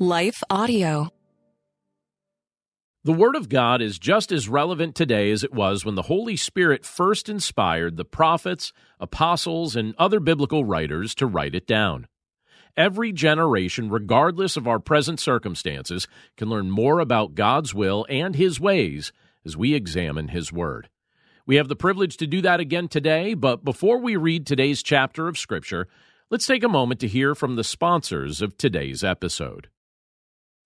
Life Audio. The Word of God is just as relevant today as it was when the Holy Spirit first inspired the prophets, apostles, and other biblical writers to write it down. Every generation, regardless of our present circumstances, can learn more about God's will and His ways as we examine His Word. We have the privilege to do that again today, but before we read today's chapter of Scripture, let's take a moment to hear from the sponsors of today's episode.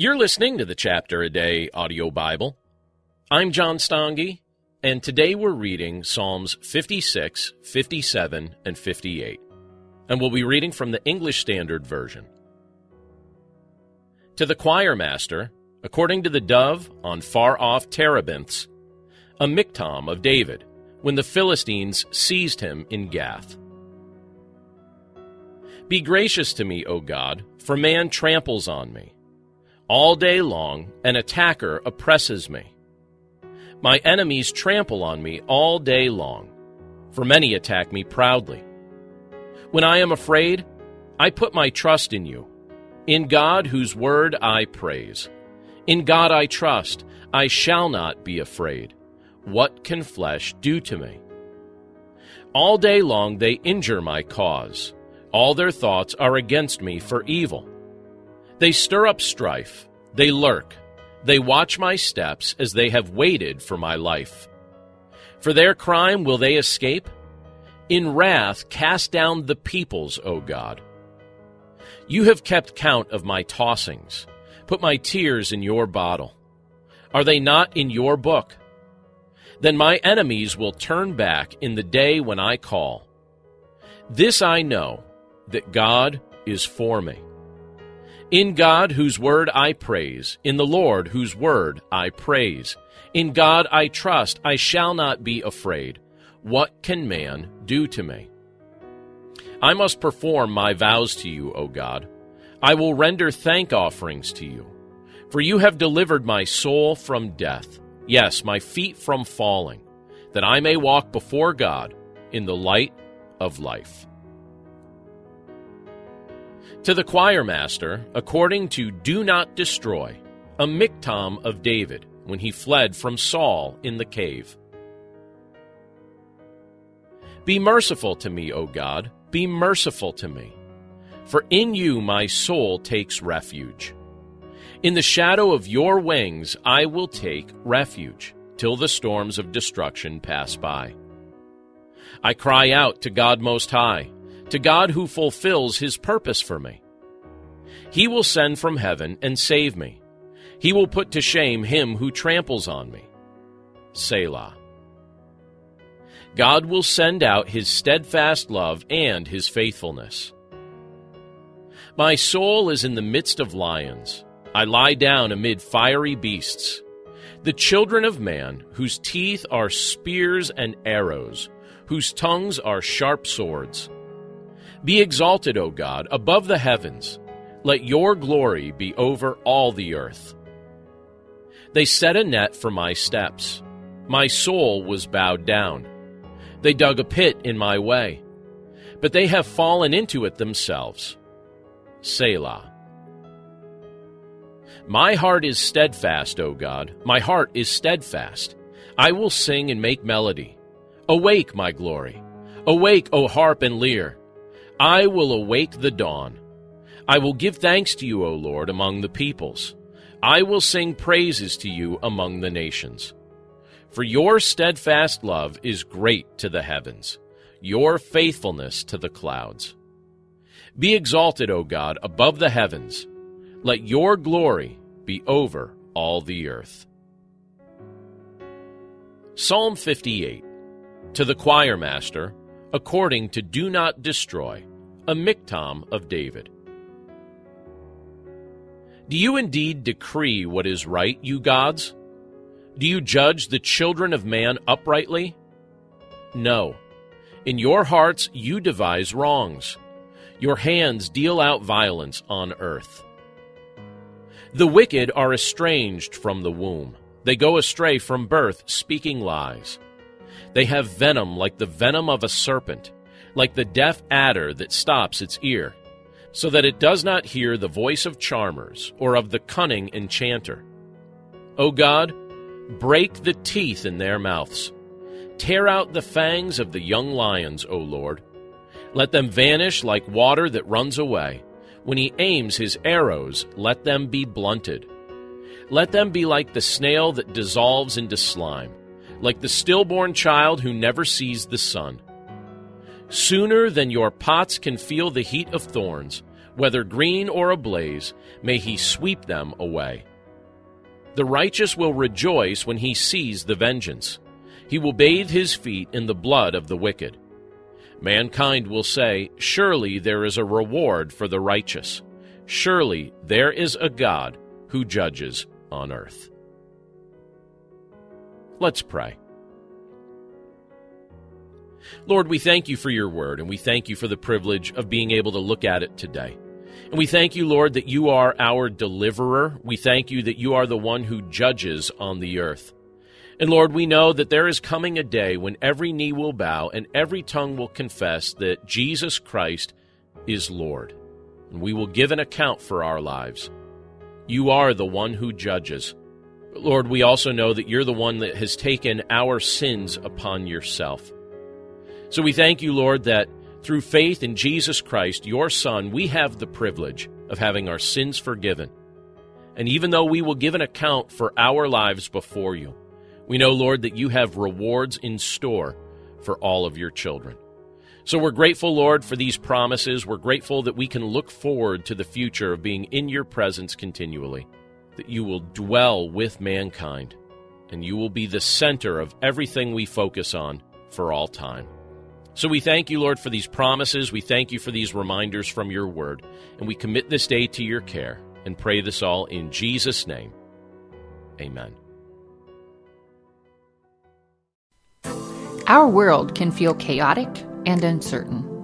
You're listening to the Chapter a Day audio Bible. I'm John Stange, and today we're reading Psalms 56, 57, and 58. And we'll be reading from the English Standard Version. To the choir master, according to the dove on far off terebinths, a miktam of David, when the Philistines seized him in Gath. Be gracious to me, O God, for man tramples on me. All day long, an attacker oppresses me. My enemies trample on me all day long, for many attack me proudly. When I am afraid, I put my trust in you. In God, whose word I praise. In God I trust, I shall not be afraid. What can flesh do to me? All day long they injure my cause. All their thoughts are against me for evil. They stir up strife. They lurk. They watch my steps as they have waited for my life. For their crime will they escape? In wrath, cast down the peoples, O God. You have kept count of my tossings. Put my tears in your bottle. Are they not in your book? Then my enemies will turn back in the day when I call. This I know, that God is for me. In God, whose word I praise, in the Lord, whose word I praise. In God I trust, I shall not be afraid. What can man do to me? I must perform my vows to you, O God. I will render thank offerings to you. For you have delivered my soul from death, yes, my feet from falling, that I may walk before God in the light of life. To the choir master, according to Do Not Destroy, a miktam of David when he fled from Saul in the cave. Be merciful to me, O God, be merciful to me, for in you my soul takes refuge. In the shadow of your wings I will take refuge till the storms of destruction pass by. I cry out to God Most High to God who fulfills his purpose for me. He will send from heaven and save me. He will put to shame him who tramples on me. Selah. God will send out his steadfast love and his faithfulness. My soul is in the midst of lions. I lie down amid fiery beasts. The children of man, whose teeth are spears and arrows, whose tongues are sharp swords. Be exalted, O God, above the heavens. Let your glory be over all the earth. They set a net for my steps. My soul was bowed down. They dug a pit in my way, but they have fallen into it themselves. Selah. My heart is steadfast, O God. My heart is steadfast. I will sing and make melody. Awake, my glory. Awake, O harp and lyre. I will await the dawn. I will give thanks to you, O Lord, among the peoples. I will sing praises to you among the nations. For your steadfast love is great to the heavens, your faithfulness to the clouds. Be exalted, O God, above the heavens. Let your glory be over all the earth. Psalm 58 To the choir master, according to Do Not Destroy, a miktam of David. Do you indeed decree what is right, you gods? Do you judge the children of man uprightly? No. In your hearts you devise wrongs. Your hands deal out violence on earth. The wicked are estranged from the womb. They go astray from birth, speaking lies. They have venom like the venom of a serpent, like the deaf adder that stops its ear, so that it does not hear the voice of charmers or of the cunning enchanter. O God, break the teeth in their mouths. Tear out the fangs of the young lions, O Lord. Let them vanish like water that runs away. When he aims his arrows, let them be blunted. Let them be like the snail that dissolves into slime, like the stillborn child who never sees the sun. Sooner than your pots can feel the heat of thorns, whether green or ablaze, may he sweep them away. The righteous will rejoice when he sees the vengeance. He will bathe his feet in the blood of the wicked. Mankind will say, Surely there is a reward for the righteous. Surely there is a God who judges on earth. Let's pray. Lord, we thank you for your word, and we thank you for the privilege of being able to look at it today. And we thank you, Lord, that you are our deliverer. We thank you that you are the one who judges on the earth. And Lord, we know that there is coming a day when every knee will bow and every tongue will confess that Jesus Christ is Lord. And we will give an account for our lives. You are the one who judges. Lord, we also know that you're the one that has taken our sins upon yourself. So we thank you, Lord, that through faith in Jesus Christ, your Son, we have the privilege of having our sins forgiven. And even though we will give an account for our lives before you, we know, Lord, that you have rewards in store for all of your children. So we're grateful, Lord, for these promises. We're grateful that we can look forward to the future of being in your presence continually, that you will dwell with mankind, and you will be the center of everything we focus on for all time. So we thank you, Lord, for these promises. We thank you for these reminders from your word. And we commit this day to your care and pray this all in Jesus' name. Amen. Our world can feel chaotic and uncertain,